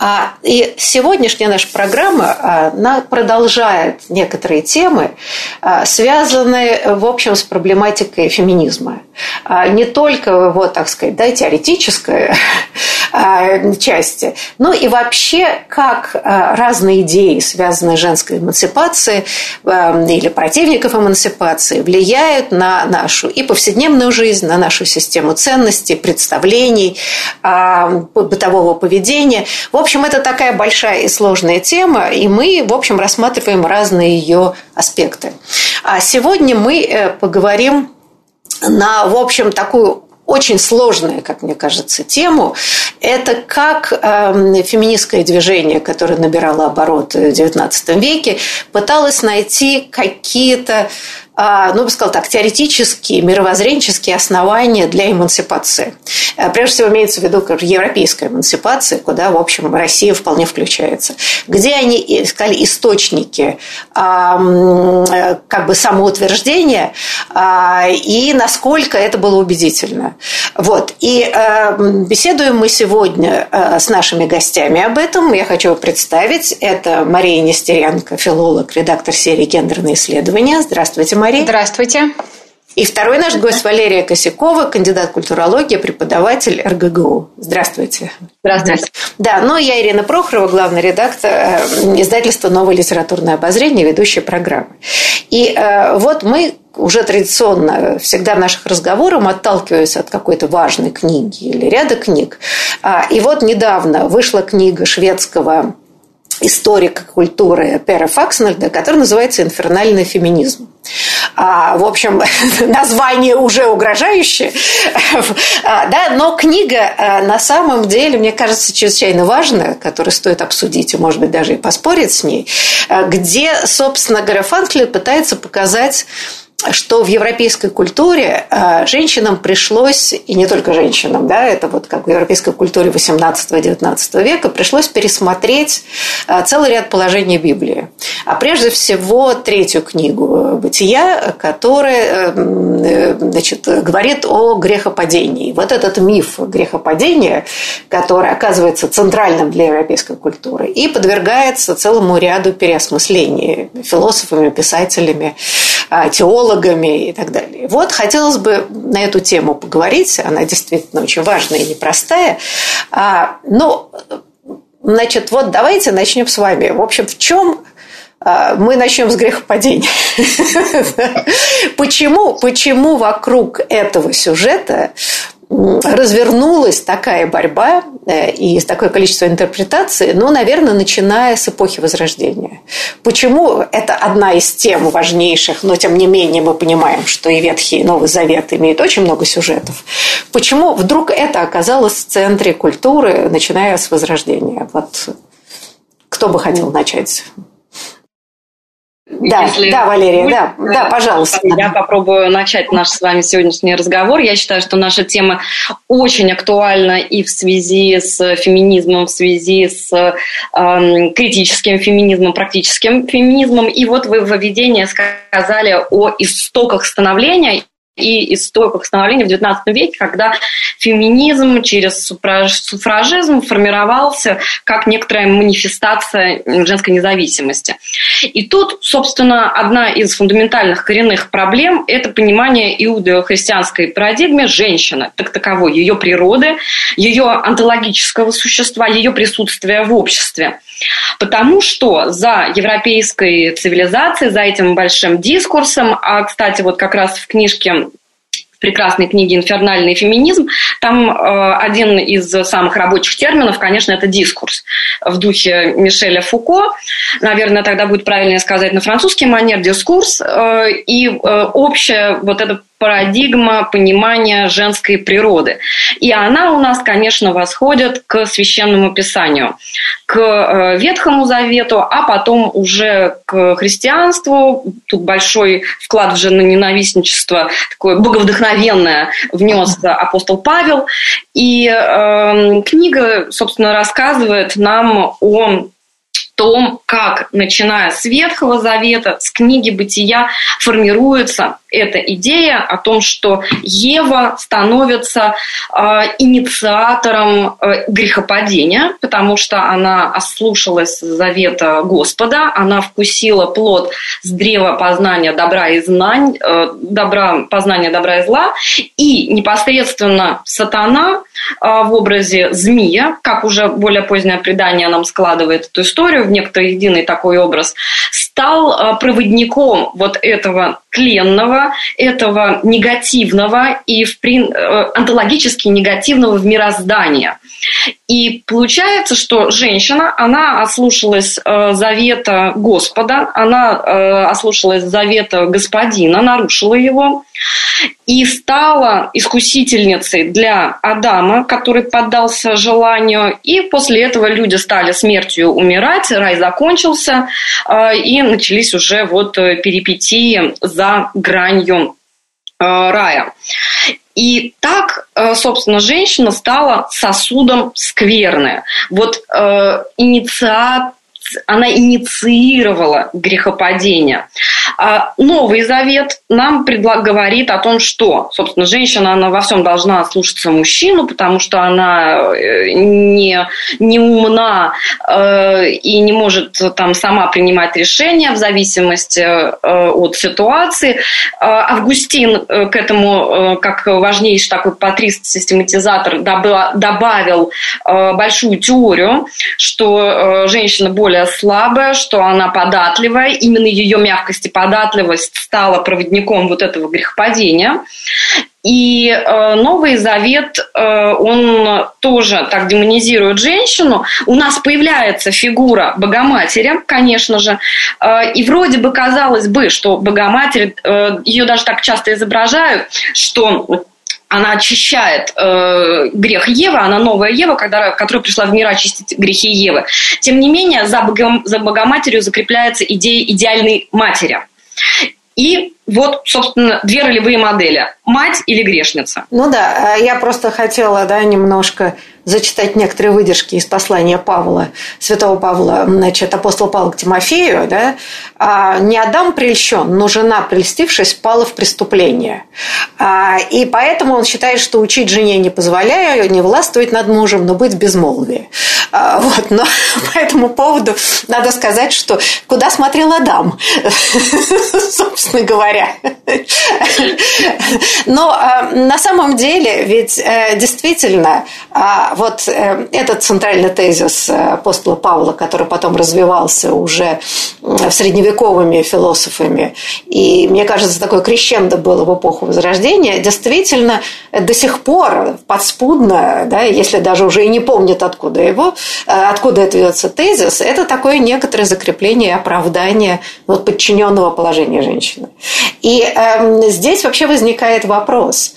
А, и сегодняшняя наша программа а, она продолжает некоторые темы, а, связанные, в общем, с проблематикой феминизма. Не только, вот, так сказать, да, теоретической части, но и вообще, как разные идеи, связанные с женской эмансипацией или противников эмансипации, влияют на нашу и повседневную жизнь, на нашу систему ценностей, представлений, бытового поведения. В общем, общем, это такая большая и сложная тема, и мы, в общем, рассматриваем разные ее аспекты. А сегодня мы э, поговорим на, в общем, такую очень сложную, как мне кажется, тему. Это как э, феминистское движение, которое набирало обороты в XIX веке, пыталось найти какие-то ну, бы сказал так, теоретические, мировоззренческие основания для эмансипации. Э, прежде всего имеется в виду европейская эмансипация, куда, в общем, Россия вполне включается. Где они искали источники э, как бы самоутверждения а, и насколько это было убедительно. Вот. И э, беседуем мы сегодня с нашими гостями об этом. Я хочу представить. Это Мария Нестеренко, филолог, редактор серии «Гендерные исследования». Здравствуйте, Мария. Мария. Здравствуйте. И второй наш гость Валерия Косякова, кандидат культурологии, преподаватель РГГУ. Здравствуйте. Здравствуйте. Да, ну я Ирина Прохорова, главный редактор э, издательства «Новое литературное обозрение», ведущая программы. И э, вот мы уже традиционно всегда в наших разговорах отталкиваясь от какой-то важной книги или ряда книг. А, и вот недавно вышла книга шведского историка культуры Пера Факснельда, который называется «Инфернальный феминизм». А, в общем, название уже угрожающее, а, да, но книга а, на самом деле, мне кажется, чрезвычайно важная, которую стоит обсудить и, может быть, даже и поспорить с ней, а, где, собственно говоря, Фанклер пытается показать что в европейской культуре э, женщинам пришлось, и не только женщинам, да, это вот как в европейской культуре 18-19 века, пришлось пересмотреть э, целый ряд положений Библии. А прежде всего третью книгу «Бытия», которая э, значит, говорит о грехопадении. Вот этот миф грехопадения, который оказывается центральным для европейской культуры и подвергается целому ряду переосмыслений философами, писателями, теологами, психологами и так далее. Вот хотелось бы на эту тему поговорить. Она действительно очень важная и непростая. А, ну, значит, вот давайте начнем с вами. В общем, в чем а, мы начнем с грехопадения. Почему, почему вокруг этого сюжета развернулась такая борьба э, и такое количество интерпретаций, ну, наверное, начиная с эпохи Возрождения. Почему это одна из тем важнейших, но тем не менее мы понимаем, что и Ветхий, и Новый Завет имеют очень много сюжетов. Почему вдруг это оказалось в центре культуры, начиная с Возрождения? Вот кто бы хотел начать? Да, Если да, Валерия, вы, да, да, пожалуйста. Я попробую начать наш с вами сегодняшний разговор. Я считаю, что наша тема очень актуальна и в связи с феминизмом, в связи с э, критическим феминизмом, практическим феминизмом. И вот вы в введении сказали о истоках становления и истоках становления в XIX веке, когда феминизм через суфражизм формировался как некоторая манифестация женской независимости. И тут, собственно, одна из фундаментальных коренных проблем – это понимание иудео-христианской парадигмы женщины, так таковой, ее природы, ее онтологического существа, ее присутствия в обществе. Потому что за европейской цивилизацией, за этим большим дискурсом, а, кстати, вот как раз в книжке прекрасной книге «Инфернальный феминизм», там э, один из самых рабочих терминов, конечно, это дискурс в духе Мишеля Фуко. Наверное, тогда будет правильнее сказать на французский манер дискурс. Э, и э, общее вот это парадигма понимания женской природы. И она у нас, конечно, восходит к священному писанию, к э, Ветхому Завету, а потом уже к христианству. Тут большой вклад в женоненавистничество, такое боговдохновенное внес апостол Павел. И э, книга, собственно, рассказывает нам о том, как, начиная с Ветхого Завета, с книги Бытия, формируется эта идея о том, что Ева становится э, инициатором э, грехопадения, потому что она ослушалась завета Господа, она вкусила плод с древа познания добра и знань, э, добра, познания добра и зла, и непосредственно сатана э, в образе змея, как уже более позднее предание нам складывает эту историю в некоторый единый такой образ, стал э, проводником вот этого тленного, этого негативного и в, э, онтологически негативного в мироздания. И получается, что женщина, она ослушалась э, завета Господа, она э, ослушалась завета Господина, нарушила его, и стала искусительницей для Адама, который поддался желанию, и после этого люди стали смертью умирать, рай закончился, и начались уже вот перипетии за гранью рая. И так, э, собственно, женщина стала сосудом скверны. Вот э, инициат она инициировала грехопадение. А Новый Завет нам предлаг, говорит о том, что, собственно, женщина, она во всем должна слушаться мужчину, потому что она э, не, не умна э, и не может там сама принимать решения в зависимости э, от ситуации. Э, Августин к этому, как важнейший такой патрист-систематизатор, добавил э, большую теорию, что женщина более более слабая, что она податливая. Именно ее мягкость и податливость стала проводником вот этого грехопадения. И э, Новый Завет, э, он тоже так демонизирует женщину. У нас появляется фигура Богоматери, конечно же. Э, и вроде бы казалось бы, что Богоматерь, э, ее даже так часто изображают, что она очищает э, грех Евы, она новая Ева, когда, которая пришла в мир очистить грехи Евы. Тем не менее, за, Богом, за Богоматерью закрепляется идея идеальной матери. И вот, собственно, две ролевые модели. Мать или грешница. Ну да, я просто хотела да, немножко зачитать некоторые выдержки из послания Павла, святого Павла, значит, апостол Павла к Тимофею, да, а, не Адам прельщен, но жена, прельстившись, пала в преступление. А, и поэтому он считает, что учить жене не позволяю, не властвовать над мужем, но быть безмолвие. А, вот, но по этому поводу надо сказать, что куда смотрел Адам, собственно говоря. Но на самом деле, ведь э, действительно, вот э, этот центральный тезис апостола Павла, который потом развивался уже средневековыми философами, и, мне кажется, такое крещендо было в эпоху Возрождения, действительно до сих пор подспудно, да, если даже уже и не помнят, откуда его, э, откуда это ведется тезис, это такое некоторое закрепление и оправдание вот, подчиненного положения женщины. И э, здесь вообще возникает вопрос.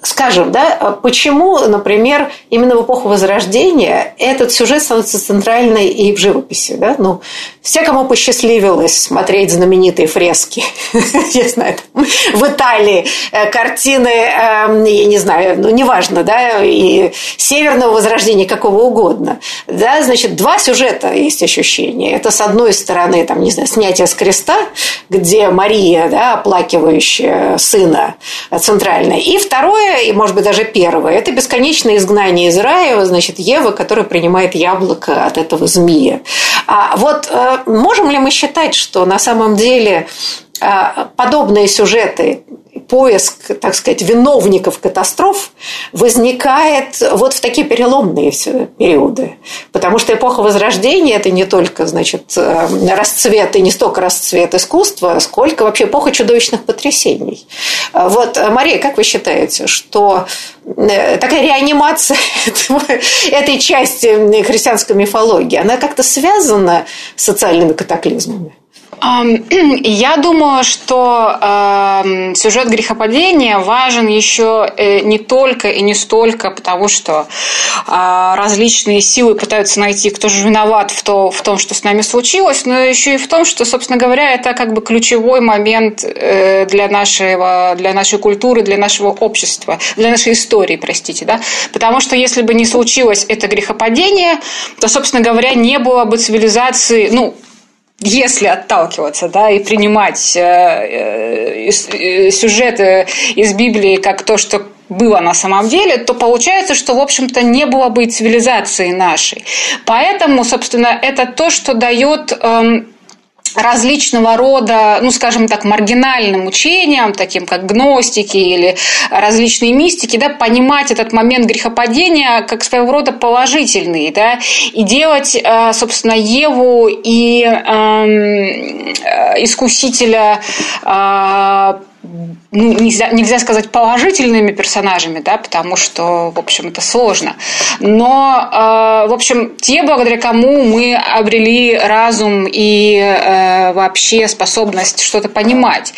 Э, скажем, да, почему, например, именно в эпоху Возрождения этот сюжет становится центральной и в живописи, да? Ну, все, кому посчастливилось смотреть знаменитые фрески, я знаю, в Италии, э, картины, эм, я не знаю, ну, неважно, да, и северного возрождения, какого угодно, да, значит, два сюжета есть ощущение. Это, с одной стороны, там, не знаю, снятие с креста, где Мария, да, оплакивающая сына, центральная, и второе, и, может быть, даже первое, это бесконечное изгнание из рая, значит, Ева, которая принимает яблоко от этого змея. А вот э, можем ли мы считать, что на самом деле а, подобные сюжеты, поиск, так сказать, виновников катастроф возникает вот в такие переломные периоды. Потому что эпоха Возрождения – это не только, значит, э, расцвет, и не столько расцвет искусства, сколько вообще эпоха чудовищных потрясений. Вот, Мария, как вы считаете, что э, такая реанимация этой части христианской мифологии, она как-то связана с социальными катаклизмами? Я думаю, что сюжет грехопадения важен еще э, не только и не столько потому, что э, различные силы пытаются найти, кто же виноват в том, что с нами случилось, но еще и в том, что, собственно говоря, это как бы ключевой момент э, для, нашего, для нашей культуры, для нашего общества, для нашей истории, простите, да, потому что если бы не случилось это грехопадение, то, собственно говоря, не было бы цивилизации, ну, если отталкиваться, да, и принимать э, э, э, сюжеты из Библии как то, что было на самом деле, то получается, что, в общем-то, не было бы и цивилизации нашей. Поэтому, собственно, это то, что дает эм, различного рода, ну, скажем так, маргинальным учениям, таким как гностики или различные мистики, да, понимать этот момент грехопадения как своего рода положительный, да, и делать, э, собственно, Еву и эм, э, искусителя э, ну, нельзя, нельзя сказать положительными персонажами, да, потому что, в общем, это сложно. Но, э, в общем, те, благодаря кому мы обрели разум и э, вообще способность что-то понимать.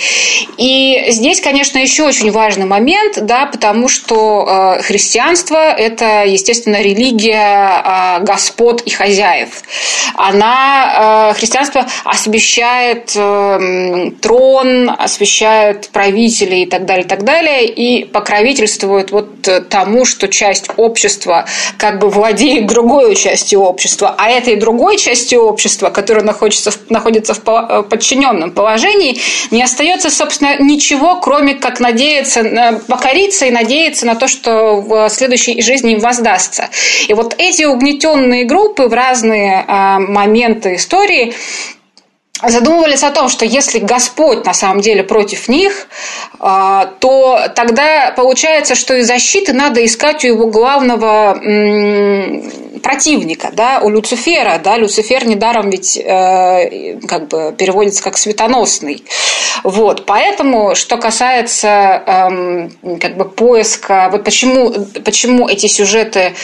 И здесь, конечно, еще очень важный момент, да, потому что э, христианство – это, естественно, религия э, господ и хозяев. Она, э, христианство освещает э, трон, освещает правителя, родителей и так далее, так далее, и покровительствуют вот э, тому, что часть общества как бы владеет другой частью общества, а этой другой части общества, которая находится находится в э, подчиненном положении, не остается, собственно, ничего, кроме как надеяться, покориться и надеяться на то, что в следующей жизни им воздастся. И вот эти угнетенные группы в разные а, моменты истории задумывались о том, что если Господь на самом деле против них, а, то тогда получается, что и защиты надо искать у его главного противника, да, у Люцифера, да, Люцифер недаром ведь э, как бы переводится как светоносный, вот, поэтому, что касается э, как бы поиска, вот почему, почему эти сюжеты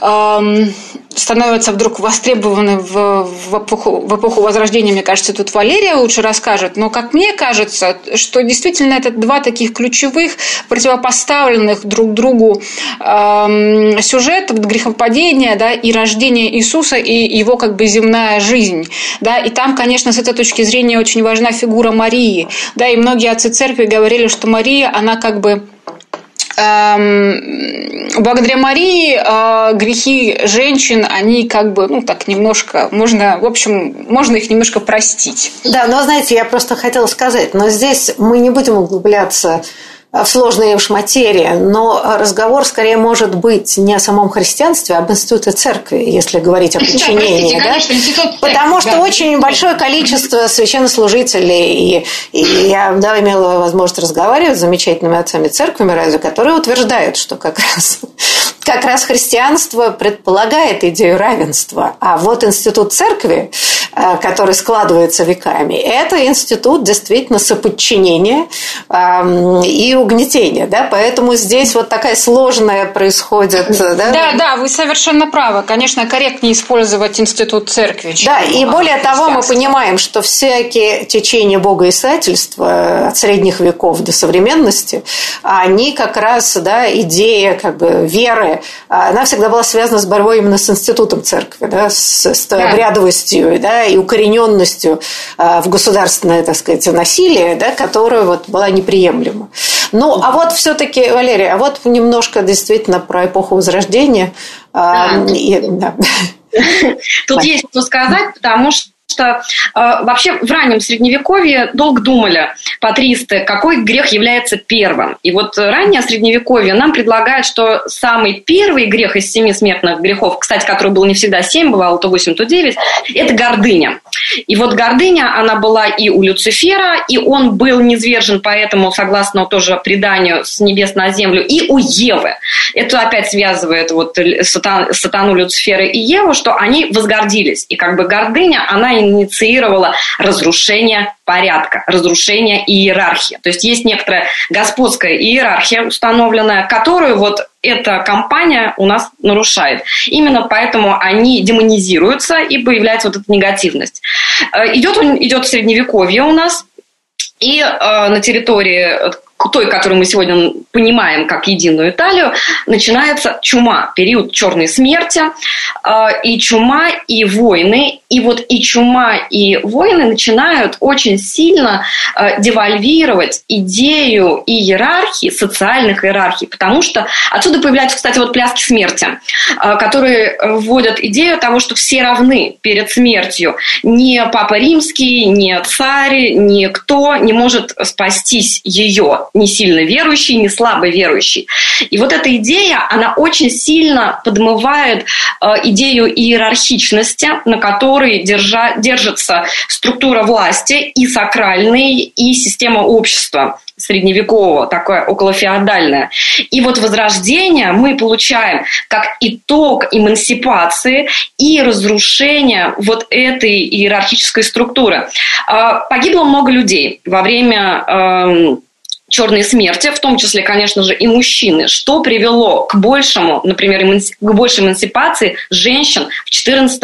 э, становятся вдруг востребованы в, в, эпоху, в эпоху Возрождения, мне кажется, тут Валерия лучше расскажет, но как мне кажется, что действительно это два таких ключевых, противопоставленных друг другу э, сюжета, грехопадения, да, и рождение Иисуса, и его как бы земная жизнь. Да, и там, конечно, с этой точки зрения очень важна фигура Марии. Да, и многие отцы церкви говорили, что Мария, она как бы эм, благодаря Марии э, грехи женщин, они как бы, ну, так немножко, можно, в общем, можно их немножко простить. Да, но, знаете, я просто хотела сказать, но здесь мы не будем углубляться в сложные уж материи, но разговор скорее может быть не о самом христианстве, а об институте церкви, если говорить о подчинении. Да, простите, да? Конечно, Потому что да, очень большое количество священнослужителей, и, и я да, имела возможность разговаривать с замечательными отцами церкви, которые утверждают, что как раз как раз христианство предполагает идею равенства. А вот институт церкви, э, который складывается веками, это институт действительно соподчинения и угнетения. Да? Поэтому здесь вот такая сложная происходит... Да, да, да вы совершенно правы. Конечно, корректнее использовать институт церкви. Да, и более того, мы понимаем, что всякие течения богоискательства от средних веков до современности, они как раз, да, идея как бы веры, она всегда была связана с борьбой именно с институтом церкви, да, с, с да. обрядовостью да, и укорененностью а, в государственное, так сказать, насилие, да, которое вот была неприемлема. Ну, а вот все-таки, Валерия, а вот немножко действительно про эпоху Возрождения. А, да. И, да. Тут есть что сказать, потому что что э, вообще в раннем средневековье долго думали патристы, какой грех является первым. И вот раннее средневековье нам предлагает, что самый первый грех из семи смертных грехов, кстати, который был не всегда семь, бывало то восемь, то девять, это гордыня. И вот гордыня, она была и у Люцифера, и он был низвержен, поэтому, согласно тоже преданию, с небес на землю, и у Евы. Это опять связывает вот сатан, сатану Люцифера и Еву, что они возгордились. И как бы гордыня, она инициировала разрушение порядка, разрушение иерархии. То есть есть некоторая господская иерархия установленная, которую вот эта компания у нас нарушает. Именно поэтому они демонизируются и появляется вот эта негативность. Э, идет, идет средневековье у нас, и э, на территории той, которую мы сегодня понимаем как единую Италию, начинается чума, период черной смерти, а, и чума, и войны, и вот и чума, и войны начинают очень сильно а, девальвировать идею иерархии, социальных иерархий, потому что отсюда появляются, кстати, вот пляски смерти, а, которые вводят идею того, что все равны перед смертью. Ни Папа Римский, ни царь, никто не может спастись ее не сильно верующий, не слабо верующий. И вот эта идея, она очень сильно подмывает э, идею иерархичности, на которой держа, держится структура власти и сакральной, и система общества средневекового, такое околофеодальное. И вот возрождение мы получаем как итог эмансипации и разрушения вот этой иерархической структуры. Э, погибло много людей во время эм, черной смерти, в том числе, конечно же, и мужчины, что привело к большему, например, к большей эмансипации женщин в 14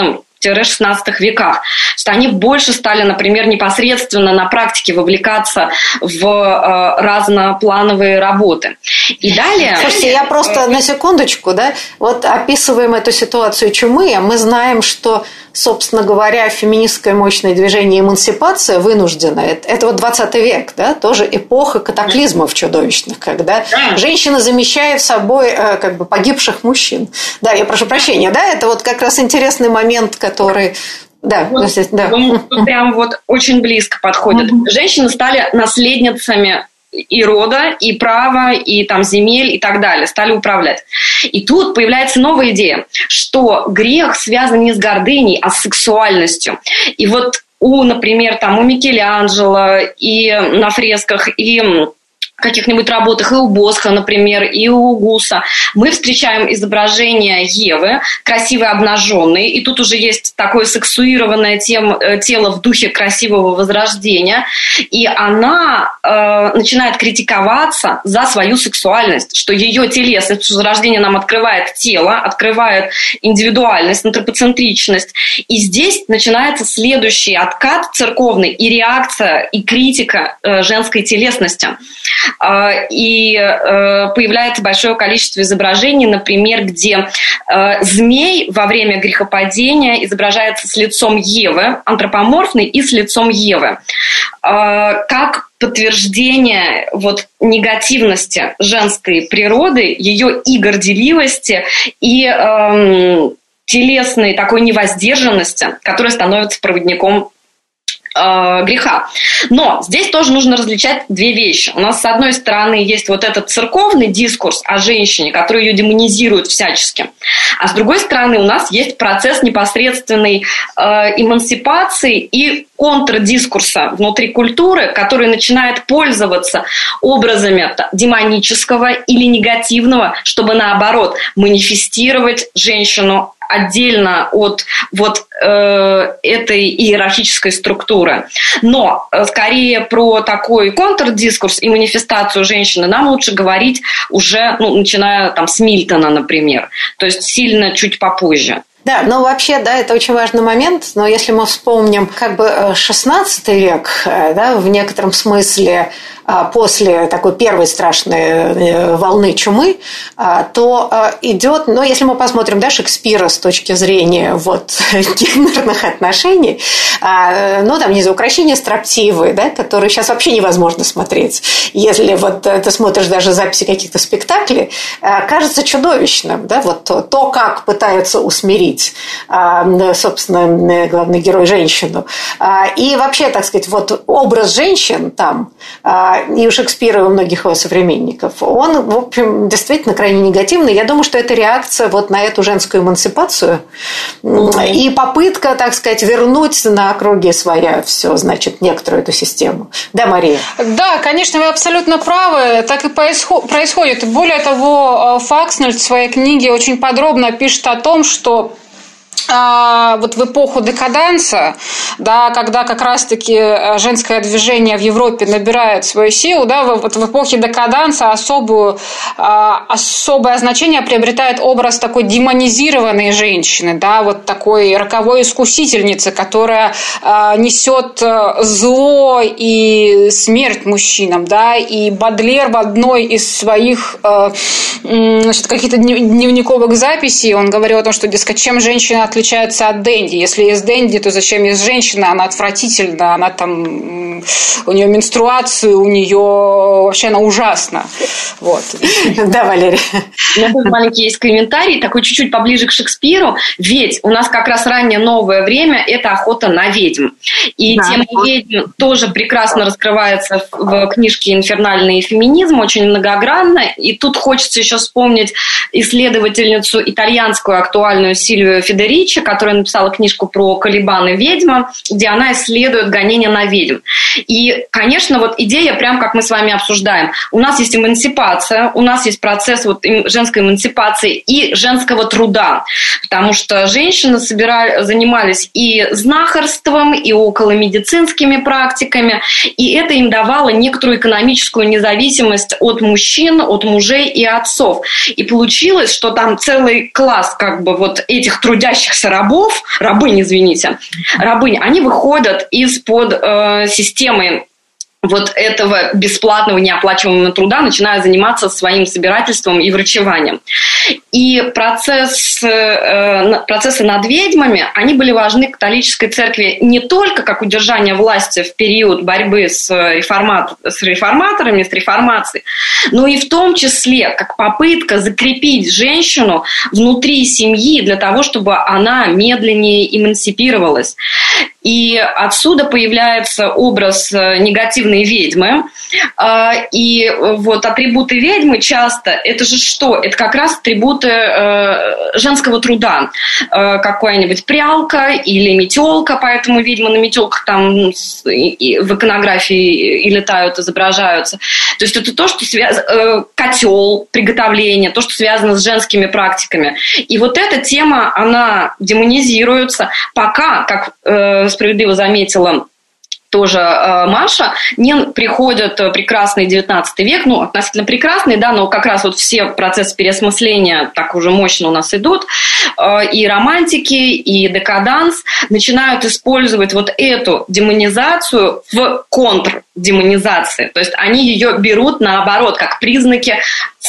16 веках, что они больше стали, например, непосредственно на практике вовлекаться в э, разноплановые работы. И далее... Слушайте, я просто на секундочку, да, вот описываем эту ситуацию чумы, мы знаем, что собственно говоря, феминистское мощное движение эмансипация вынужденная, это, вот 20 век, да, тоже эпоха катаклизмов чудовищных, когда женщина замещает собой э, как бы погибших мужчин. Да, я прошу прощения, да, это вот как раз интересный момент, который да, вот, да. Прям вот очень близко подходит. Угу. Женщины стали наследницами и рода, и права, и там земель, и так далее, стали управлять. И тут появляется новая идея, что грех связан не с гордыней, а с сексуальностью. И вот у, например, там у Микеланджело и на фресках, и каких-нибудь работах, и у Босха, например, и у Гуса, мы встречаем изображение Евы, красивой обнаженной, и тут уже есть такое сексуированное тем, э, тело в духе красивого возрождения, и она э, начинает критиковаться за свою сексуальность, что ее телесность возрождение нам открывает тело, открывает индивидуальность, антропоцентричность, и здесь начинается следующий откат церковный и реакция, и критика э, женской телесности. А, и э, появляется большое количество изображений, например, где э, змей во время грехопадения изображается с лицом Евы, антропоморфный и с лицом Евы. А, как подтверждение вот негативности женской природы, ее и горделивости, и эм, телесной такой невоздержанности, которая становится проводником э, греха. Но здесь тоже нужно различать две вещи. У нас, с одной стороны, есть вот этот церковный дискурс о женщине, который ее демонизирует всячески. А с другой стороны, у нас есть процесс непосредственной э, эмансипации и контрдискурса внутри культуры, который начинает пользоваться образами демонического или негативного, чтобы наоборот манифестировать женщину отдельно от вот э, этой иерархической структуры. Но э, скорее про такой контрдискурс и манифестацию женщины нам лучше говорить уже, ну, начиная там с Мильтона, например. То есть сильно чуть попозже. Да, ну вообще, да, это очень важный момент, но если мы вспомним как бы 16 э, век, э, да, в некотором смысле после такой первой страшной э, волны чумы, а, то а, идет, ну, если мы посмотрим да, Шекспира с точки зрения вот, гендерных отношений, ну, там, не за украшения строптивые, да, которые сейчас вообще невозможно смотреть. Если вот ты смотришь даже записи каких-то спектаклей, кажется чудовищным, да, вот то, то как пытаются усмирить, собственно, главный герой женщину. И вообще, так сказать, вот образ женщин там и у Шекспира, и у многих его современников, он, в общем, действительно крайне негативный. Я думаю, что это реакция вот на эту женскую эмансипацию и попытка, так сказать, вернуть на круги своя все, значит, некоторую эту систему. Да, Мария? Да, конечно, вы абсолютно правы. Так и происходит. Более того, Факснельд в своей книге очень подробно пишет о том, что а, вот в эпоху декаданса, да, когда как раз-таки э, женское движение в Европе набирает свою силу, да, вот в эпохе декаданса особую, а, особое значение приобретает образ такой демонизированной женщины, да, вот такой роковой искусительницы, которая а, несет э, зло и смерть мужчинам, да, и Бадлер в одной из своих э, значит, каких-то дневниковых записей, он говорил о том, что, дескать, чем женщина отличается от Дэнди. Если есть Дэнди, то зачем есть женщина? Она отвратительна, она там... У нее менструации, у нее вообще она ужасна. Вот. Да, Валерия. У меня тоже маленький есть комментарий, такой чуть-чуть поближе к Шекспиру. Ведь у нас как раз раннее новое время – это охота на ведьм. И да, тема ведьм тоже прекрасно раскрывается в книжке «Инфернальный феминизм», очень многогранно. И тут хочется еще вспомнить исследовательницу итальянскую актуальную Сильвию Федеричи, Ричи, которая написала книжку про Калибан и ведьма, где она исследует гонения на ведьм. И, конечно, вот идея, прям как мы с вами обсуждаем, у нас есть эмансипация, у нас есть процесс вот женской эмансипации и женского труда, потому что женщины собирали, занимались и знахарством, и околомедицинскими практиками, и это им давало некоторую экономическую независимость от мужчин, от мужей и отцов. И получилось, что там целый класс как бы вот этих трудящихся трудящихся рабов, рабынь, извините, рабынь, они выходят из-под э, системы вот этого бесплатного неоплачиваемого труда начинают заниматься своим собирательством и врачеванием. И процесс, э, процессы над ведьмами, они были важны католической церкви не только как удержание власти в период борьбы с, реформат, с реформаторами, с реформацией, но и в том числе как попытка закрепить женщину внутри семьи для того, чтобы она медленнее эмансипировалась. И отсюда появляется образ э, негативной ведьмы. А, и вот атрибуты ведьмы часто, это же что? Это как раз атрибуты э, женского труда. Э, какая-нибудь прялка или метелка, поэтому ведьмы на метелках там ну, в иконографии и летают, изображаются. То есть это то, что связано... Котел, приготовление, то, что связано с женскими практиками. И вот эта тема, она демонизируется, пока, как справедливо заметила тоже э, Маша, не приходят э, прекрасный 19 век, ну, относительно прекрасный, да, но как раз вот все процессы переосмысления так уже мощно у нас идут, э, и романтики, и декаданс начинают использовать вот эту демонизацию в контрдемонизации, то есть они ее берут наоборот, как признаки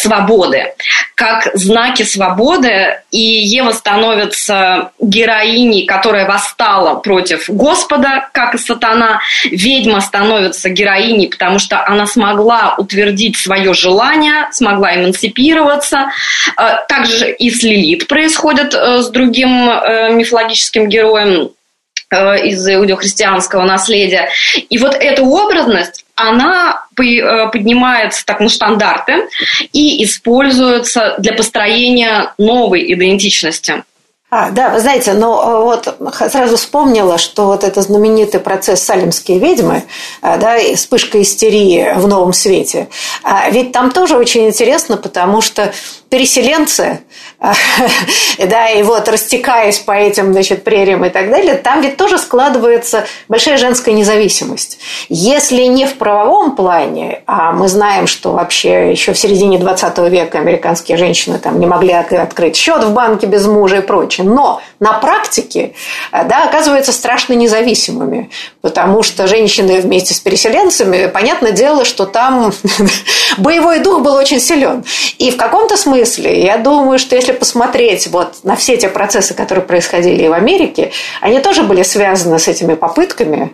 свободы, как знаки свободы, и Ева становится героиней, которая восстала против Господа, как и сатана. Ведьма становится героиней, потому что она смогла утвердить свое желание, смогла эмансипироваться. Э, также и с Лилит происходит э, с другим э, мифологическим героем из иудео-христианского наследия. И вот эта образность, она поднимается так на стандарты и используется для построения новой идентичности. А, да, вы знаете, но э, вот сразу вспомнила, что вот этот знаменитый процесс «Салемские ведьмы», э, да, вспышка истерии в новом свете, а ведь там тоже очень интересно, потому что переселенцы, да, и вот растекаясь по этим, значит, прериям и так далее, там ведь тоже складывается большая женская независимость. Если не в правовом плане, а мы знаем, что вообще еще в середине 20 века американские женщины там не могли открыть счет в банке без мужа и прочее, но на практике, да, оказываются страшно независимыми, потому что женщины вместе с переселенцами, понятное дело, что там боевой дух был очень силен. И в каком-то смысле смысле. Я думаю, что если посмотреть вот на все те процессы, которые происходили и в Америке, они тоже были связаны с этими попытками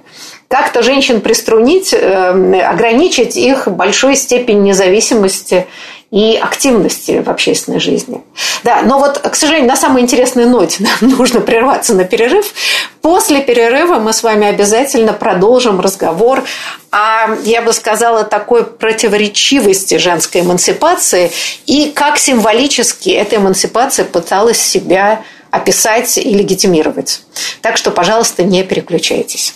как-то женщин приструнить, эм, ограничить их большой степень независимости и активности в общественной жизни. Да, но вот, к сожалению, на самой интересной ноте нам нужно прерваться на перерыв. После перерыва мы с вами обязательно продолжим разговор о, я бы сказала, такой противоречивости женской эмансипации и как символически эта эмансипация пыталась себя описать и легитимировать. Так что, пожалуйста, не переключайтесь.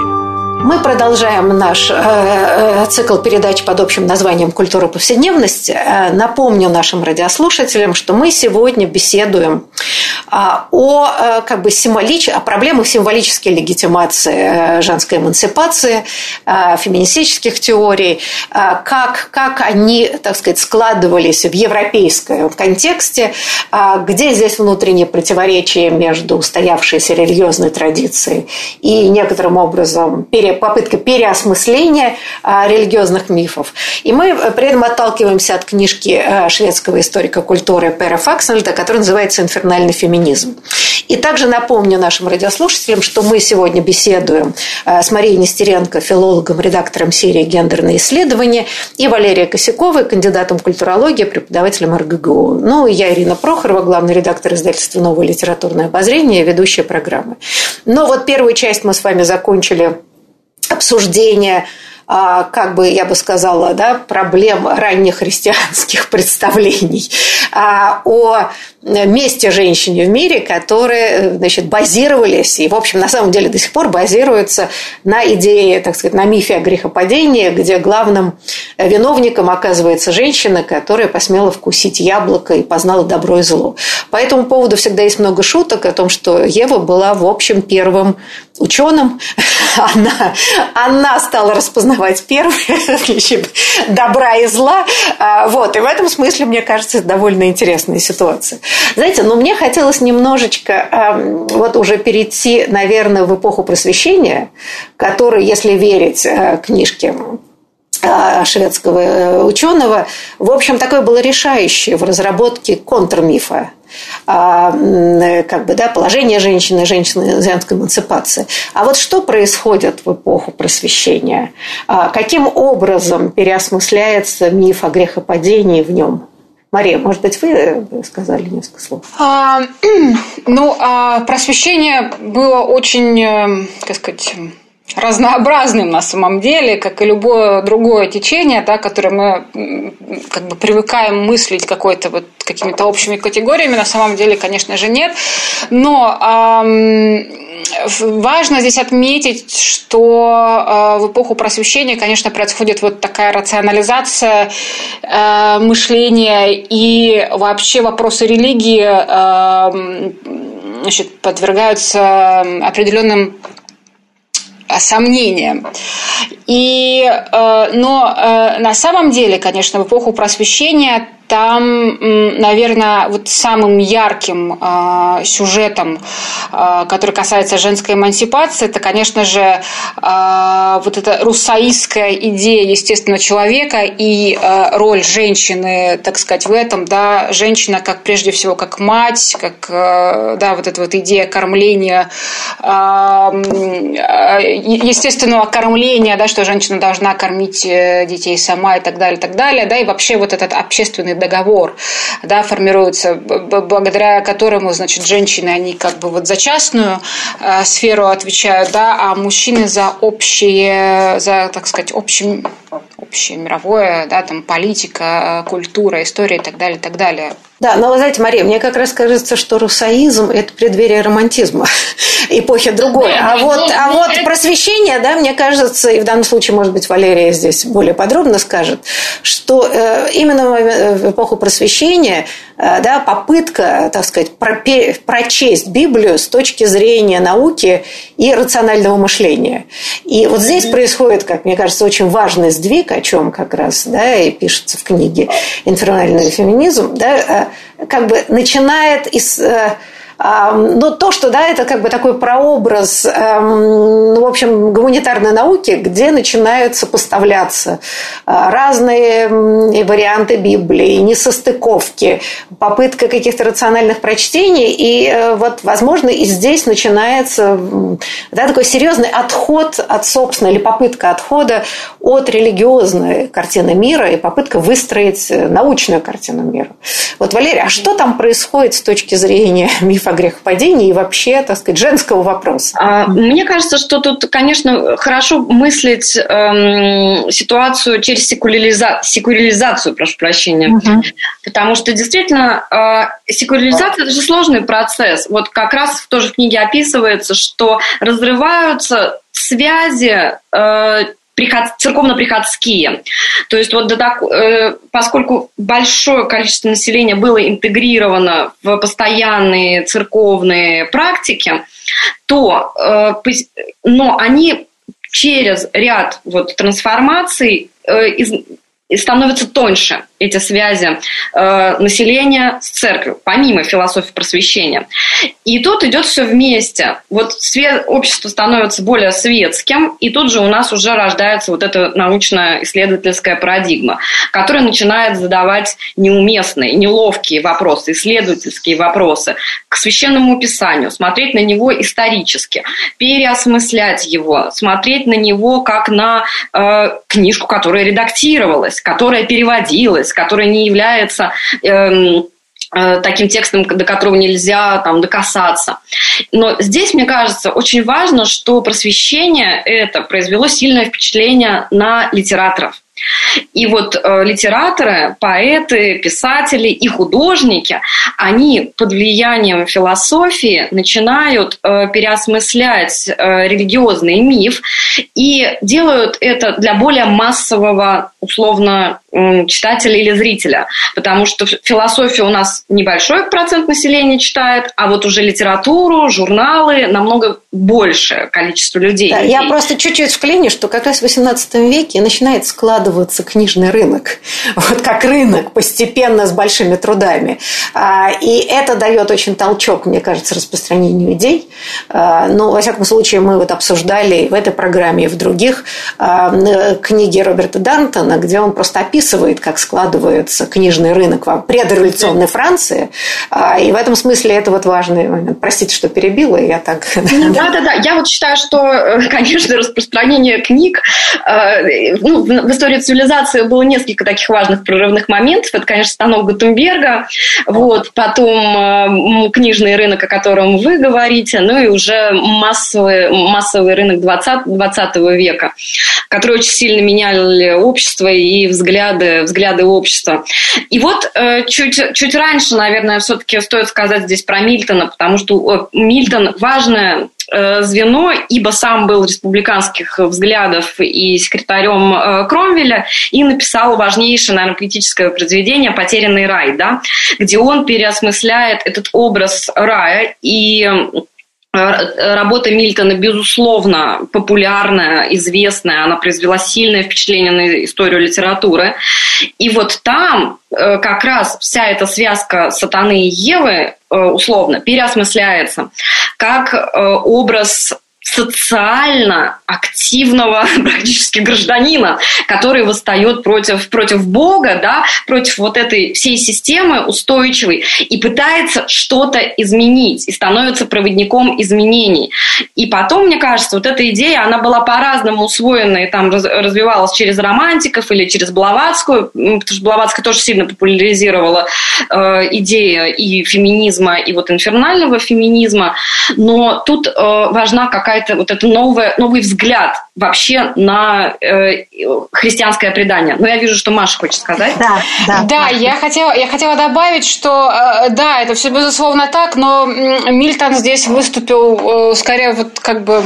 Мы продолжаем наш э, э, цикл передач под общим названием «Культура повседневности». Э, напомню нашим радиослушателям, что мы сегодня беседуем а, о, как бы символич... о проблемах символической легитимации женской эмансипации, феминистических теорий, как, как они, так сказать, складывались в европейском контексте, где здесь внутренние противоречия между устоявшейся религиозной традицией и некоторым образом попытка переосмысления религиозных мифов. И мы при этом отталкиваемся от книжки шведского историка культуры Пера Факснельда, которая называется «Инфернальный феминизм». И также напомню нашим радиослушателям, что мы сегодня беседуем э, с Марией Нестеренко, филологом, редактором серии «Гендерные исследования», и Валерией Косяковой, кандидатом культурологии, преподавателем РГГУ. Ну, и я, Ирина Прохорова, главный редактор издательства «Новое литературное обозрение», ведущая программы. Но вот первую часть мы с вами закончили обсуждение а, как бы я бы сказала, да, проблем ранних христианских представлений а, о месте женщине в мире, которые значит, базировались и, в общем, на самом деле до сих пор базируются на идее, так сказать, на мифе о грехопадении, где главным виновником оказывается женщина, которая посмела вкусить яблоко и познала добро и зло. По этому поводу всегда есть много шуток о том, что Ева была, в общем, первым ученым. Она, она стала распознавать первым добра и зла. А, вот. И в этом смысле, мне кажется, это довольно интересная ситуация. Знаете, но мне хотелось немножечко вот уже перейти, наверное, в эпоху просвещения, которая, если верить э, книжке э, шведского э, ученого, в общем, такое было решающее в разработке контрмифа а, как бы, да, положение женщины, женщины, женской эмансипации. А вот что происходит в эпоху просвещения? А, каким образом переосмысляется миф о грехопадении в нем? Мария, может быть, вы сказали несколько слов? А, ну, а просвещение было очень, э, как сказать, разнообразным на самом деле, как и любое другое течение, да, которое мы как бы привыкаем мыслить какой-то вот какими-то общими категориями, на самом деле, конечно же, нет. Но эм, важно здесь отметить, что э, в эпоху просвещения, конечно, происходит вот такая рационализация э, мышления и вообще вопросы религии э, значит, подвергаются определенным сомнениям. И, но на самом деле, конечно, в эпоху просвещения там, наверное, вот самым ярким э, сюжетом, э, который касается женской эмансипации, это, конечно же, э, вот эта русаистская идея естественного человека и э, роль женщины, так сказать, в этом, да, женщина как прежде всего как мать, как, э, да, вот эта вот идея кормления, э, естественного кормления, да, что женщина должна кормить детей сама и так далее, и так далее, да, и вообще вот этот общественный договор, да, формируется, благодаря которому, значит, женщины, они как бы вот за частную э, сферу отвечают, да, а мужчины за общее, за, так сказать, общим, общее мировое, да, там, политика, культура, история и так далее, и так далее. Да, но вы знаете, Мария, мне как раз кажется, что русаизм – это преддверие романтизма эпохи другой. А вот, а вот просвещение, да, мне кажется, и в данном случае, может быть, Валерия здесь более подробно скажет, что э, именно в эпоху просвещения Э, да, попытка, так сказать, прочесть Библию с точки зрения науки и рационального мышления. И вот здесь происходит, как мне кажется, очень важный сдвиг, о чем как раз да, и пишется в книге «Инфернальный феминизм», да, э, как бы начинает из э, но то, что да, это как бы такой прообраз, эм, ну, в общем, гуманитарной науки, где начинают сопоставляться а, разные варианты Библии, несостыковки, попытка каких-то рациональных прочтений. И э, вот, возможно, и здесь начинается да, такой серьезный отход от собственной, или попытка отхода от религиозной картины мира и попытка выстроить э, научную картину мира. Вот, Валерия, а что там происходит с точки зрения мифа о грехопадении и вообще, так сказать, женского вопроса? А, мне кажется, что тут, конечно, хорошо мыслить эм, ситуацию через секуляриза... секуляризацию, прошу прощения. Угу. Потому что действительно э, секуляризация – это же сложный процесс. Вот как раз в той же книге описывается, что разрываются связи э, приход, церковно-приходские. То есть вот до так, э, поскольку большое количество населения было интегрировано в постоянные церковные практики, то, э, но они через ряд вот трансформаций э, из, становятся тоньше эти связи э, населения с церковью, помимо философии просвещения. И тут идет все вместе. Вот свет, общество становится более светским, и тут же у нас уже рождается вот эта научно-исследовательская парадигма, которая начинает задавать неуместные, неловкие вопросы, исследовательские вопросы к священному писанию, смотреть на него исторически, переосмыслять его, смотреть на него как на э, книжку, которая редактировалась, которая переводилась, который не является эм, э, таким текстом, до которого нельзя там, докасаться. Но здесь, мне кажется, очень важно, что просвещение это произвело сильное впечатление на литераторов. И вот э, литераторы, поэты, писатели и художники, они под влиянием философии начинают э, переосмыслять э, религиозный миф и делают это для более массового, условно, читателя или зрителя. Потому что философию у нас небольшой процент населения читает, а вот уже литературу, журналы намного большее количество людей. Да, я просто чуть-чуть вклиню, что как раз в XVIII веке начинает складываться книжный рынок. Вот как рынок, постепенно с большими трудами. А, и это дает очень толчок, мне кажется, распространению идей. А, ну, во всяком случае, мы вот обсуждали в этой программе и в других а, книги Роберта Дантона, где он просто описывает, как складывается книжный рынок в предреволюционной Франции. И в этом смысле это вот важный момент. Простите, что перебила, я так... Да-да-да, я вот считаю, что, э, конечно, распространение книг э, ну, в истории цивилизации было несколько таких важных прорывных моментов. Это, конечно, станок Гутенберга, вот, потом э, книжный рынок, о котором вы говорите, ну и уже массовый, массовый рынок 20, 20 века, который очень сильно меняли общество и взгляды, взгляды общества. И вот э, чуть, чуть раньше, наверное, все-таки стоит сказать здесь про Мильтона, потому что Мильтон важная Э, звено, ибо сам был республиканских взглядов и секретарем э, Кромвеля, и написал важнейшее, наверное, политическое произведение «Потерянный рай», да, где он переосмысляет этот образ рая и работа Мильтона, безусловно, популярная, известная, она произвела сильное впечатление на историю литературы. И вот там э, как раз вся эта связка сатаны и Евы э, условно переосмысляется как образ социально активного практически гражданина, который восстает против, против Бога, да, против вот этой всей системы устойчивой и пытается что-то изменить и становится проводником изменений. И потом, мне кажется, вот эта идея, она была по-разному усвоена и там развивалась через романтиков или через Блаватскую, потому что Блаватская тоже сильно популяризировала э, идеи и феминизма, и вот инфернального феминизма. Но тут э, важна какая какая-то вот это новое, новый взгляд вообще на э, христианское предание. Но я вижу, что Маша хочет сказать. Да, да. Да, я хотела, я хотела добавить, что э, да, это все безусловно так, но Мильтон здесь выступил э, скорее вот как бы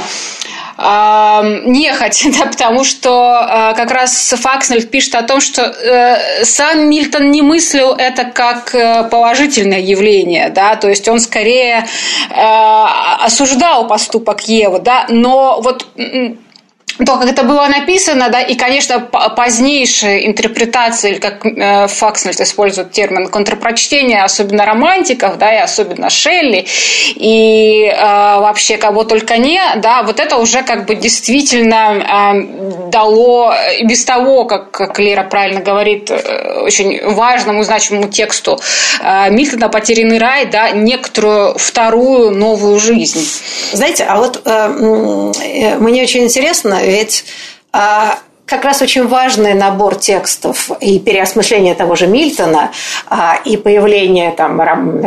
нехоть, да, потому что а, как раз Факснельд пишет о том, что э, сам Мильтон не мыслил это как э, положительное явление, да, то есть он скорее э, осуждал поступок Евы, да, но вот то, как это было написано, да, и, конечно, позднейшие интерпретации, как э, Факснельд использует термин контрпрочтение, особенно романтиков, да, и особенно Шелли, и э, вообще кого только не, да, вот это уже как бы действительно э, дало, и без того, как, как Лера правильно говорит, э, очень важному, значимому тексту э, Мильтона «Потерянный рай», да, некоторую вторую новую жизнь. Знаете, а вот э, э мне очень интересно, ведь как раз очень важный набор текстов и переосмысление того же Мильтона, а, и появление там,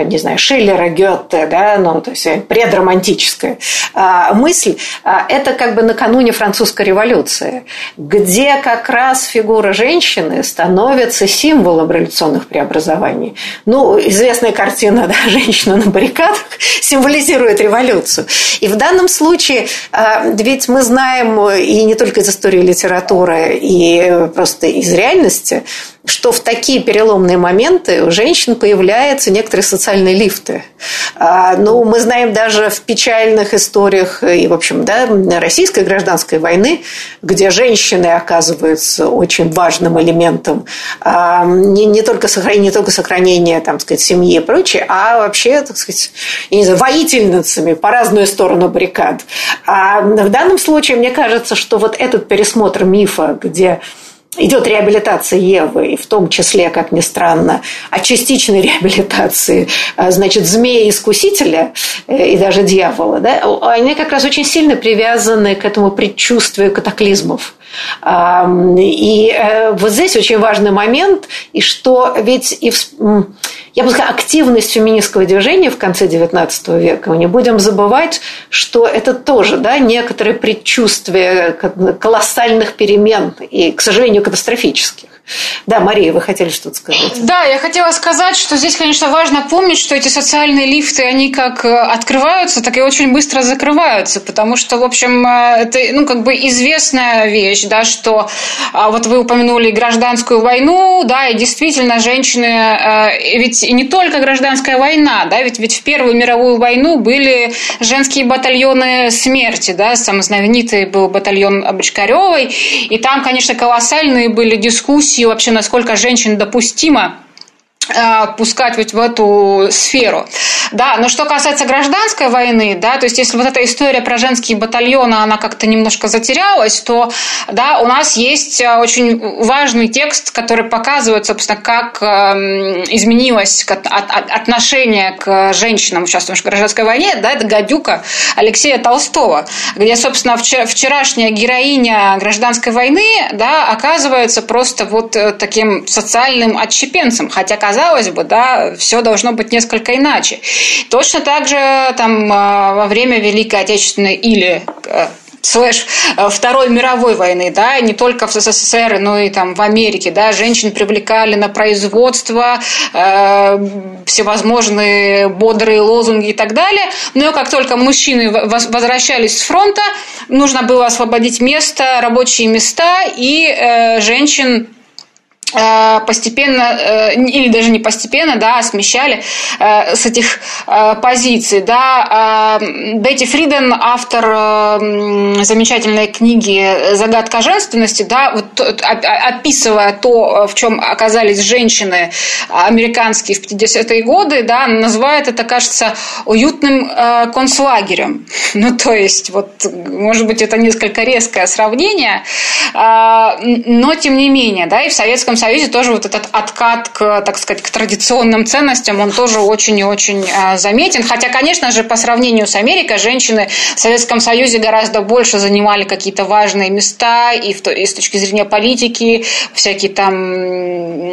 не знаю, Шиллера, Гетте, да, ну, то есть предромантическая а, мысль, а, это как бы накануне французской революции, где как раз фигура женщины становится символом революционных преобразований. Ну, известная картина да, «Женщина на баррикадах» символизирует революцию. И в данном случае, ведь мы знаем и не только из истории литературы, разговоры и просто из реальности, что в такие переломные моменты у женщин появляются некоторые социальные лифты. А, ну, мы знаем даже в печальных историях и, в общем, да, российской гражданской войны, где женщины оказываются очень важным элементом а, не, не, только сохранения, не только сохранения там, сказать, семьи и прочее, а вообще, так сказать, я не знаю, воительницами по разную сторону баррикад. А в данном случае, мне кажется, что вот этот пересмотр мифа, где идет реабилитация Евы, в том числе, как ни странно, о частичной реабилитации, а, значит, змея-искусителя э, и даже дьявола, да, они как раз очень сильно привязаны к этому предчувствию катаклизмов. И э, вот здесь очень важный момент, и что ведь и, я бы сказала, активность феминистского движения в конце XIX века, мы не будем забывать, что это тоже да, некоторые предчувствия колоссальных перемен и, к сожалению, катастрофических. Да, Мария, вы хотели что-то сказать? Да, я хотела сказать, что здесь, конечно, важно помнить, что эти социальные лифты, они как э, открываются, так и очень быстро закрываются, потому что, в общем, э, это, ну, как бы известная вещь, да, что а, вот вы упомянули гражданскую войну, да, и действительно женщины, э, ведь не только гражданская война, да, ведь, ведь в Первую мировую войну были женские батальоны смерти, да, самый знаменитый был батальон Бочкаревой, и там, конечно, колоссальные были дискуссии вообще, насколько женщин допустимо пускать вот в эту сферу. Да, но что касается гражданской войны, да, то есть если вот эта история про женские батальоны, она как-то немножко затерялась, то, да, у нас есть э, очень важный текст, который показывает, собственно, как эм, изменилось отношение к женщинам, участвующим в гражданской войне, да, это «Гадюка» Алексея Толстого, где, собственно, вчерашняя героиня гражданской войны, да, оказывается просто вот э, таким социальным отщепенцем, хотя, казалось бы, да, все должно быть несколько иначе. Точно так же там а, во время Великой Отечественной или э, слэш э, Второй мировой войны, да, не только в СССР, но и там в Америке, да, женщин привлекали на производство, э, всевозможные бодрые лозунги и так далее, но как только мужчины возвращались с фронта, нужно было освободить место, рабочие места, и э, женщин Э, постепенно, э, или даже не постепенно, да, а смещали э, с этих позиций, да. Бетти Фриден, автор замечательной книги «Загадка женственности», да, вот описывая то, в чем оказались женщины американские в 50-е годы, да, называет это, кажется, уютным концлагерем. Ну, то есть, вот, может быть, это несколько резкое сравнение, но тем не менее, да, и в Советском Союзе тоже вот этот откат к, так сказать, к традиционным ценностям, он тоже очень и очень а, заметен. Хотя, конечно же, по сравнению с Америкой, женщины в Советском Союзе гораздо больше занимали какие-то важные места и, в, и с точки зрения политики, всякие там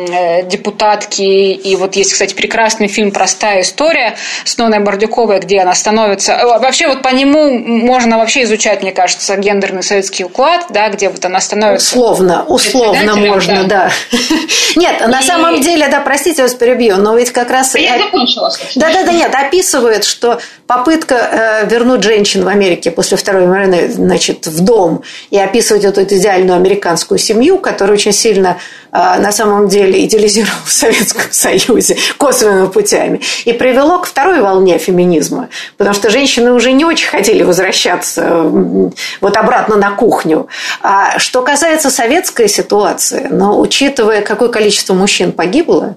э, депутатки. И вот есть, кстати, прекрасный фильм «Простая история» с Ноной Бардюковой, где она становится... Э, вообще вот по нему можно вообще изучать, мне кажется, гендерный советский уклад, да, где вот она становится... Условно, условно можно, да. да. Нет, и... на самом деле, да, простите, я вас перебью, но ведь как раз... Я закончила. Да, да, да, нет, описывает, что попытка э, вернуть женщин в Америке после Второй войны, значит, в дом и описывать эту, эту идеальную американскую семью, которая очень сильно э, на самом деле идеализировала в Советском Союзе косвенными путями, и привело к второй волне феминизма, потому что женщины уже не очень хотели возвращаться э, вот обратно на кухню. А что касается советской ситуации, но учитывая, какое количество мужчин погибло,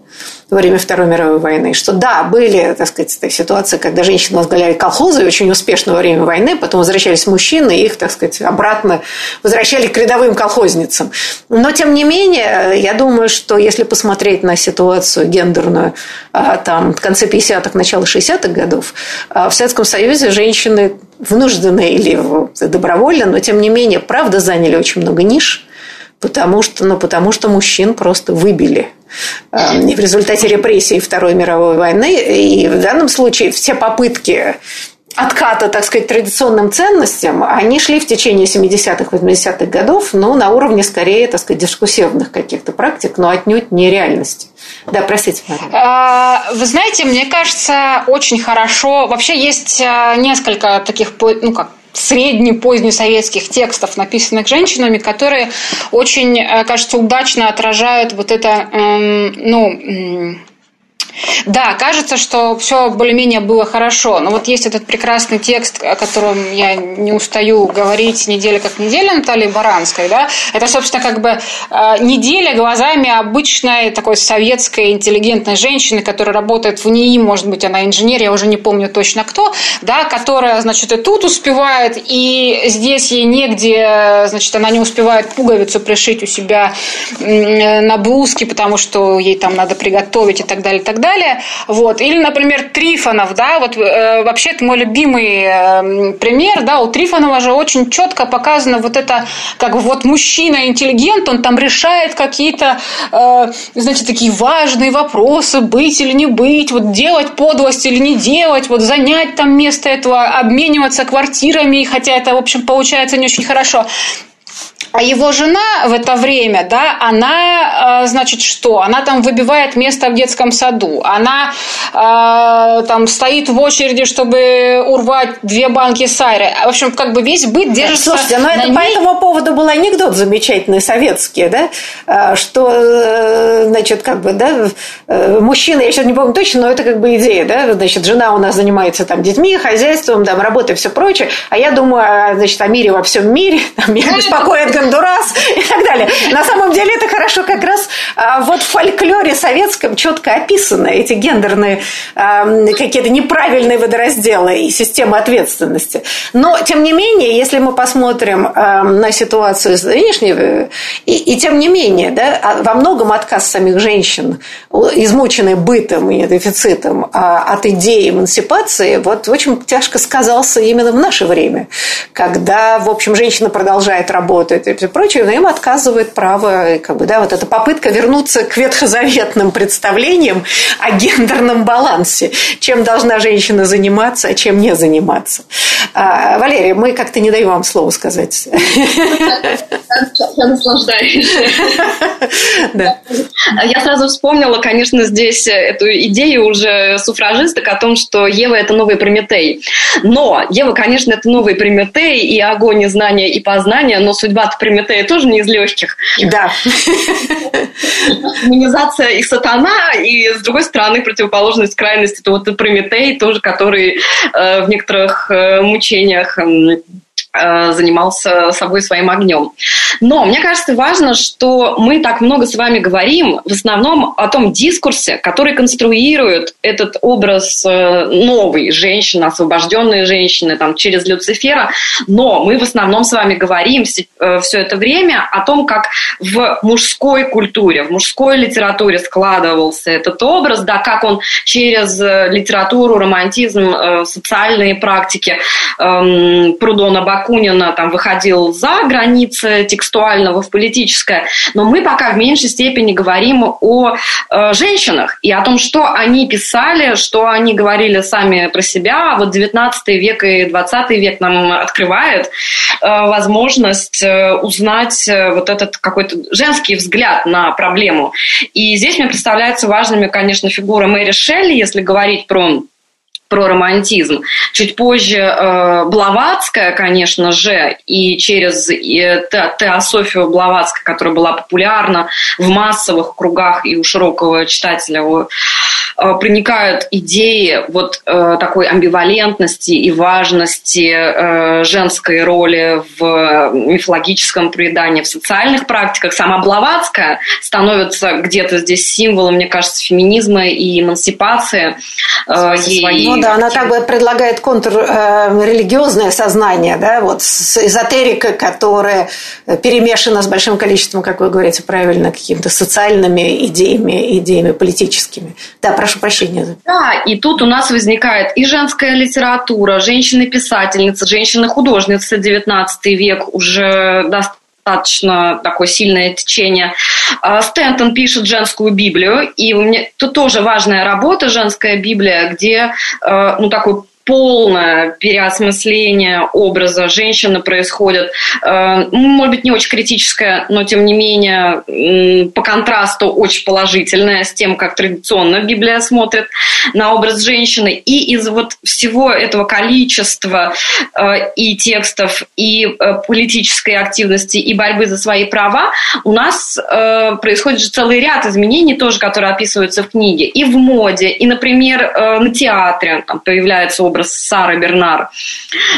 во время Второй мировой войны, что да, были, так сказать, ситуации, когда женщины возглавляли колхозы очень успешно во время войны, потом возвращались мужчины, и их, так сказать, обратно возвращали к рядовым колхозницам. Но, тем не менее, я думаю, что если посмотреть на ситуацию гендерную а, там, в конце 50-х, начало 60-х годов, а, в Советском Союзе женщины вынуждены или добровольно, но, тем не менее, правда заняли очень много ниш, потому что, ну, потому что мужчин просто выбили Эм, в результате репрессий Второй мировой войны. И в данном случае все попытки отката, так сказать, традиционным ценностям, они шли в течение 70-х, 80-х годов, но на уровне, скорее, так сказать, дискуссивных каких-то практик, но отнюдь не реальности. Да, простите, Мария. А, вы знаете, мне кажется, очень хорошо. Вообще есть а, несколько таких, ну как, средне-позднесоветских текстов, написанных женщинами, которые очень, э, кажется, удачно отражают вот это, эм, ну, да, кажется, что все более-менее было хорошо. Но вот есть этот прекрасный текст, о котором я не устаю говорить неделя как неделя Натальи Баранской. Да? Это, собственно, как бы э, неделя глазами обычной такой советской интеллигентной женщины, которая работает в НИИ, может быть, она инженер, я уже не помню точно кто, да, которая, значит, и тут успевает, и здесь ей негде, значит, она не успевает пуговицу пришить у себя на блузке, потому что ей там надо приготовить и так далее, и так далее далее. Вот. Или, например, Трифонов, да, вот э, вообще это мой любимый э, пример, да, у Трифонова же очень четко показано вот это, как вот мужчина интеллигент, он там решает какие-то, э, знаете, такие важные вопросы, быть или не быть, вот делать подлость или не делать, вот занять там место этого, обмениваться квартирами, хотя это, в общем, получается не очень хорошо. А его жена в это время, да, она, э, значит, что? Она там выбивает место в детском саду. Она э, там стоит в очереди, чтобы урвать две банки сайры. В общем, как бы весь быт держится Слушайте, но это ней. по этому поводу был анекдот замечательный советский, да, э, что, значит, как бы, да, мужчина, я сейчас не помню точно, но это как бы идея, да, значит, жена у нас занимается там детьми, хозяйством, там, работой, все прочее, а я думаю, значит, о мире во всем мире, там, меня беспокоит Гондурас и так далее. На самом деле это хорошо как раз а, вот в фольклоре советском четко описаны эти гендерные а, какие-то неправильные водоразделы и системы ответственности. Но, тем не менее, если мы посмотрим а, на ситуацию нынешней, и, и тем не менее, да, во многом отказ самих женщин, измученные бытом и дефицитом от идеи эмансипации, вот очень тяжко сказался именно в наше время, когда, в общем, женщина продолжает работать и прочее, но им отказывает право, как бы, да, вот эта попытка вернуться к ветхозаветным представлениям о гендерном балансе, чем должна женщина заниматься, а чем не заниматься. А, Валерия, мы как-то не даем вам слово сказать. Я наслаждаюсь. Да. Я сразу вспомнила, конечно, здесь эту идею уже суфражисток о том, что Ева – это новый Прометей. Но Ева, конечно, это новый Прометей, и огонь, и знания, и познания, но судьба Прометея тоже не из легких. Да. Феминизация и сатана, и с другой стороны противоположность крайности, это вот и Прометей тоже, который э, в некоторых э, мучениях Э, занимался собой своим огнем. Но мне кажется важно, что мы так много с вами говорим в основном о том дискурсе, который конструирует этот образ э, новой женщины, освобожденной женщины там, через Люцифера. Но мы в основном с вами говорим э, все это время о том, как в мужской культуре, в мужской литературе складывался этот образ, да, как он через литературу, романтизм, социальные практики эм, Прудона Бакунина там выходил за границы текстуального в политическое, но мы пока в меньшей степени говорим о э, женщинах и о том, что они писали, что они говорили сами про себя. Вот 19 век и 20 век нам открывает э, возможность э, узнать э, вот этот какой-то женский взгляд на проблему. И здесь мне представляется важными, конечно, фигура Мэри Шелли, если говорить про про романтизм. Чуть позже э, Блаватская, конечно же, и через э, теософию Блаватской, которая была популярна в массовых кругах и у широкого читателя, Э, проникают идеи вот э, такой амбивалентности и важности э, женской роли в мифологическом предании, в социальных практиках. Сама Блаватская становится где-то здесь символом, мне кажется, феминизма и эмансипации. Ей... Ну да, она как бы предлагает контррелигиозное сознание, да, вот с эзотерикой, которая перемешана с большим количеством, как вы говорите правильно, какими-то социальными идеями, идеями политическими. Да, прошу прощения. Да, и тут у нас возникает и женская литература, женщины-писательницы, женщины-художницы, 19 век уже достаточно такое сильное течение. А, Стентон пишет женскую Библию, и у меня тут тоже важная работа «Женская Библия», где э, ну, такой полное переосмысление образа женщины происходит. Э, ну, может быть, не очень критическое, но тем не менее по контрасту очень положительное с тем, как традиционно Библия смотрит на образ женщины. И из вот всего этого количества э, и текстов, и э, политической активности, и борьбы за свои права у нас происходит же целый ряд изменений тоже, которые описываются в книге. И в моде, и, например, на театре там появляется образ образ Сары Бернар,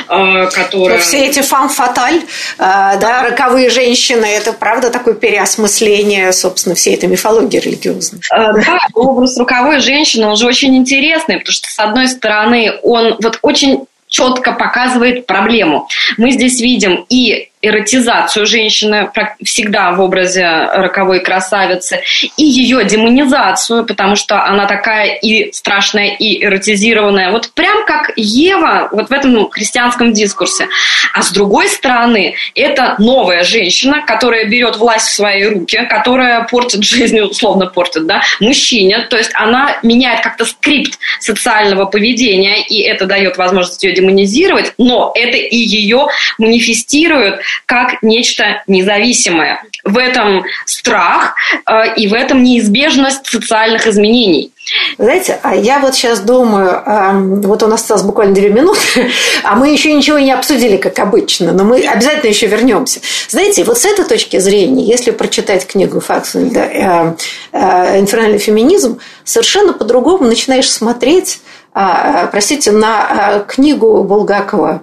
э, которая... Все эти фам-фаталь, э, да, роковые женщины, это правда такое переосмысление, собственно, всей этой мифологии религиозной. Э, да, образ роковой женщины, он же очень интересный, потому что, с одной стороны, он вот очень четко показывает проблему. Мы здесь видим и эротизацию женщины всегда в образе роковой красавицы и ее демонизацию, потому что она такая и страшная, и эротизированная. Вот прям как Ева вот в этом христианском дискурсе. А с другой стороны, это новая женщина, которая берет власть в свои руки, которая портит жизнь, условно портит, да, мужчине. То есть она меняет как-то скрипт социального поведения, и это дает возможность ее демонизировать, но это и ее манифестирует как нечто независимое. В этом страх э, и в этом неизбежность социальных изменений. Знаете, а я вот сейчас думаю, э, вот у нас осталось буквально две минуты, а мы еще ничего не обсудили, как обычно, но мы обязательно еще вернемся. Знаете, вот с этой точки зрения, если прочитать книгу Факсфельда «Инфернальный феминизм», совершенно по-другому начинаешь смотреть, простите, на книгу Булгакова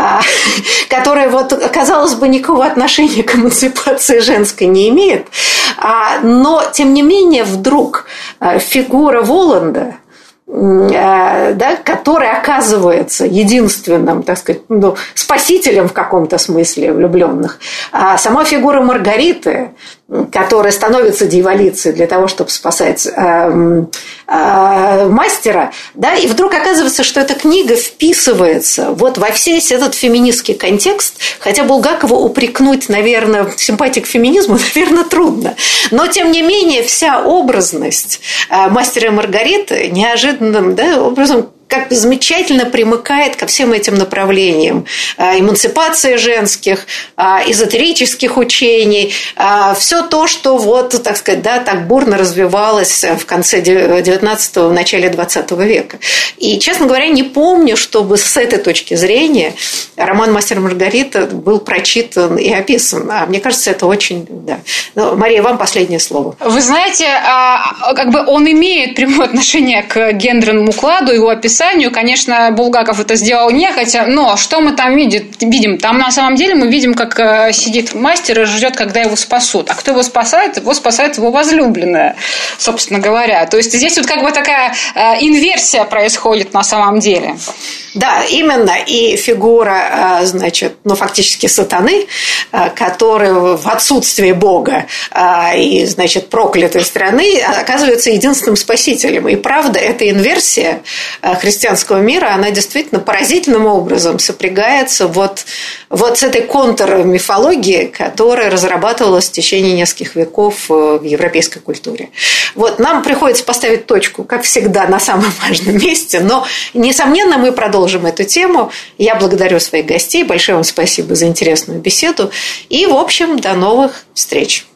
а, которая вот, казалось бы, никакого отношения к эмансипации женской не имеет. А, но, тем не менее, вдруг а, фигура Воланда, да, который оказывается единственным, так сказать, ну, спасителем в каком-то смысле влюбленных. А сама фигура Маргариты, которая становится дьяволицей для того, чтобы спасать э, э, мастера, да, и вдруг оказывается, что эта книга вписывается вот во весь этот феминистский контекст, хотя Булгакова упрекнуть, наверное, в симпатии к феминизму, наверное, трудно. Но, тем не менее, вся образность э, мастера и Маргариты неожиданным да, образом как замечательно примыкает ко всем этим направлениям. Эмансипация женских, эзотерических учений, все то, что вот, так сказать, да, так бурно развивалось в конце 19-го, в начале 20 века. И, честно говоря, не помню, чтобы с этой точки зрения роман «Мастер Маргарита» был прочитан и описан. А мне кажется, это очень... Да. Но, Мария, вам последнее слово. Вы знаете, а, как бы он имеет прямое отношение к гендерному укладу, его описанию. Конечно, Булгаков это сделал нехотя, но что мы там видим? Там на самом деле мы видим, как э, сидит мастер и ждет, когда его спасут. А кто его спасает? Его спасает его возлюбленная, собственно говоря. То есть здесь вот как бы такая э, инверсия происходит на самом деле. Да, именно. И фигура, э, значит, ну, фактически сатаны, который в отсутствие Бога и, значит, проклятой страны оказывается единственным спасителем. И правда, эта инверсия христианского мира, она действительно поразительным образом сопрягается вот, вот с этой контрмифологией, которая разрабатывалась в течение нескольких веков в европейской культуре. Вот нам приходится поставить точку, как всегда, на самом важном месте, но, несомненно, мы продолжим эту тему. Я благодарю своих гостей. Большое вам спасибо за интересную беседу. И, в общем, до новых встреч.